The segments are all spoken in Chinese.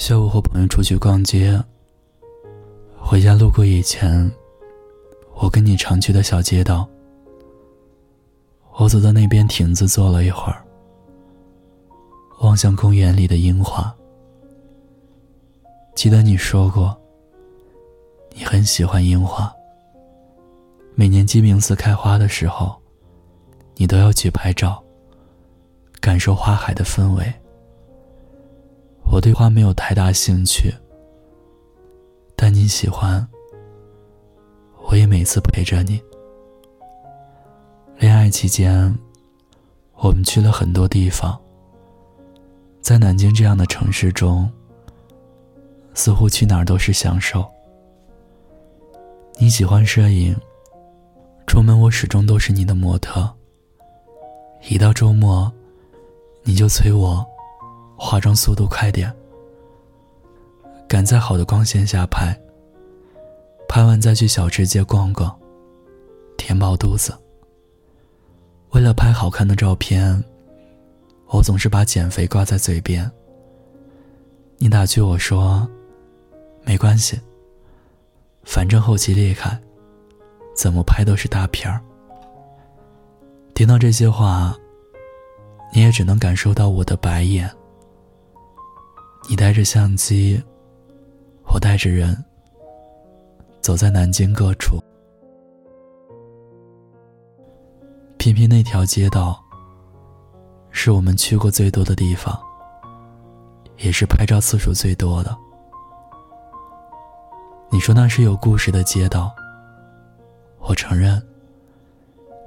下午和朋友出去逛街，回家路过以前我跟你常去的小街道。我走到那边亭子坐了一会儿，望向公园里的樱花。记得你说过，你很喜欢樱花。每年鸡鸣寺开花的时候，你都要去拍照，感受花海的氛围。我对花没有太大兴趣，但你喜欢，我也每次陪着你。恋爱期间，我们去了很多地方。在南京这样的城市中，似乎去哪儿都是享受。你喜欢摄影，出门我始终都是你的模特。一到周末，你就催我。化妆速度快点，赶在好的光线下拍。拍完再去小吃街逛逛，填饱肚子。为了拍好看的照片，我总是把减肥挂在嘴边。你打趣我说：“没关系，反正后期厉害，怎么拍都是大片儿。”听到这些话，你也只能感受到我的白眼。你带着相机，我带着人，走在南京各处。偏偏那条街道，是我们去过最多的地方，也是拍照次数最多的。你说那是有故事的街道，我承认，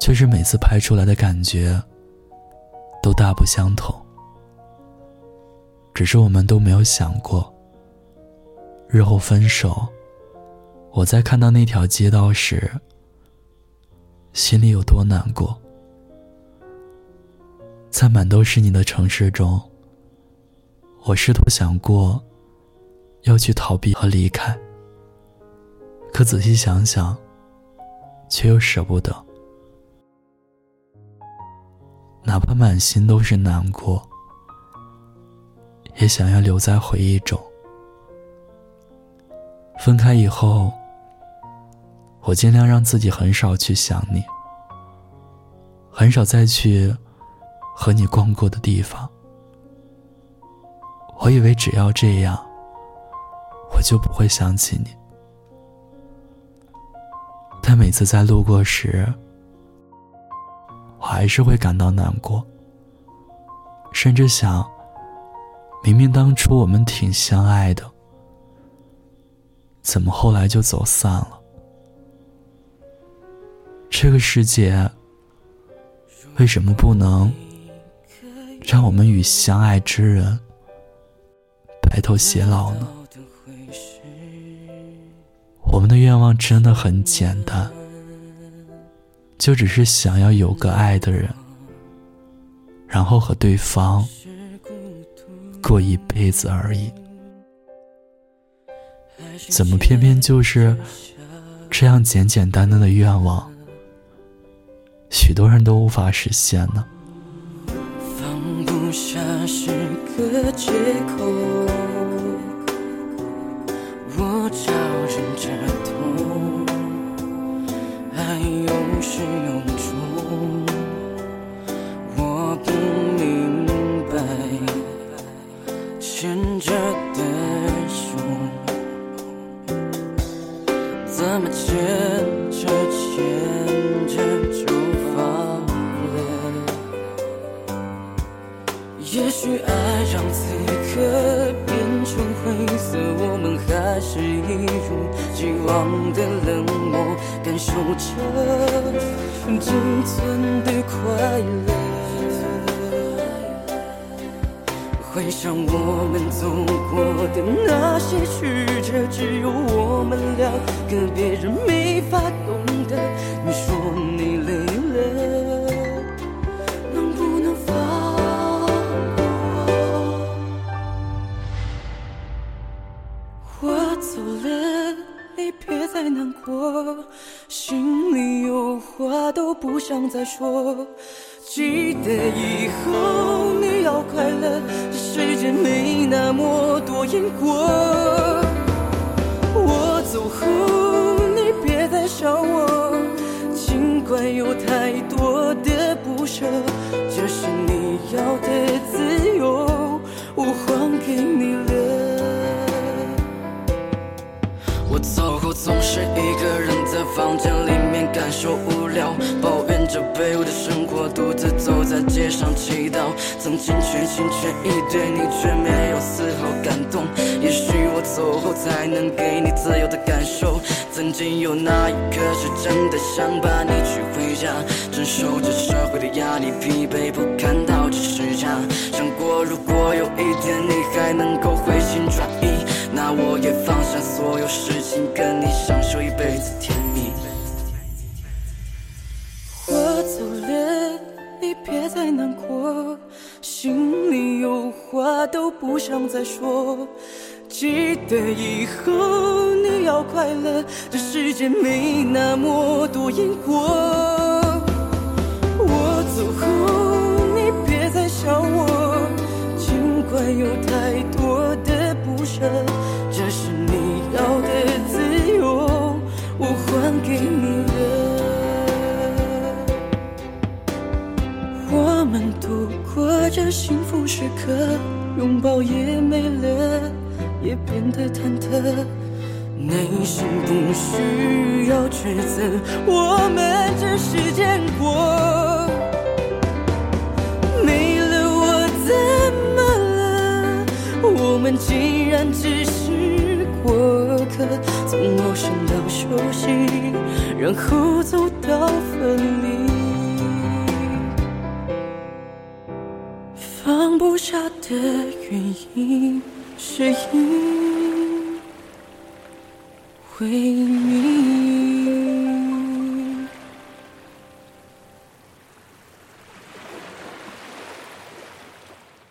确实每次拍出来的感觉，都大不相同。只是我们都没有想过，日后分手，我在看到那条街道时，心里有多难过。在满都是你的城市中，我试图想过要去逃避和离开，可仔细想想，却又舍不得，哪怕满心都是难过。也想要留在回忆中。分开以后，我尽量让自己很少去想你，很少再去和你逛过的地方。我以为只要这样，我就不会想起你。但每次在路过时，我还是会感到难过，甚至想。明明当初我们挺相爱的，怎么后来就走散了？这个世界为什么不能让我们与相爱之人白头偕老呢？我们的愿望真的很简单，就只是想要有个爱的人，然后和对方。过一辈子而已，怎么偏偏就是这样简简单单的愿望，许多人都无法实现呢？放不下是个借口，我招人着成灰色，我们还是一如既往的冷漠，感受着仅存的快乐。回想我们走过的那些曲折，只有我们两个，别人没法懂得。你说想再说。记得以后你要快乐，这世界没那么多因果。我走后你别再想我，尽管有太多的不舍，卑微的生活，独自走在街上祈祷。曾经全心全意对你，却没有丝毫感动。也许我走后才能给你自由的感受。曾经有那一刻是真的想把你娶回家，承受着社会的压力，疲惫不堪到只剩下。想过如果有一天你还能够回心转意，那我也放下所有事情，跟你享受一辈子太难过，心里有话都不想再说。记得以后你要快乐，这世界没那么多因果。我走后，你别再想我，尽管有太多的不舍，幸福时刻，拥抱也没了，也变得忐忑。内心不需要抉择，我们只是见过。没了我怎么了？我们既然只是过客，从陌生到熟悉，然后走的原因，是因为你。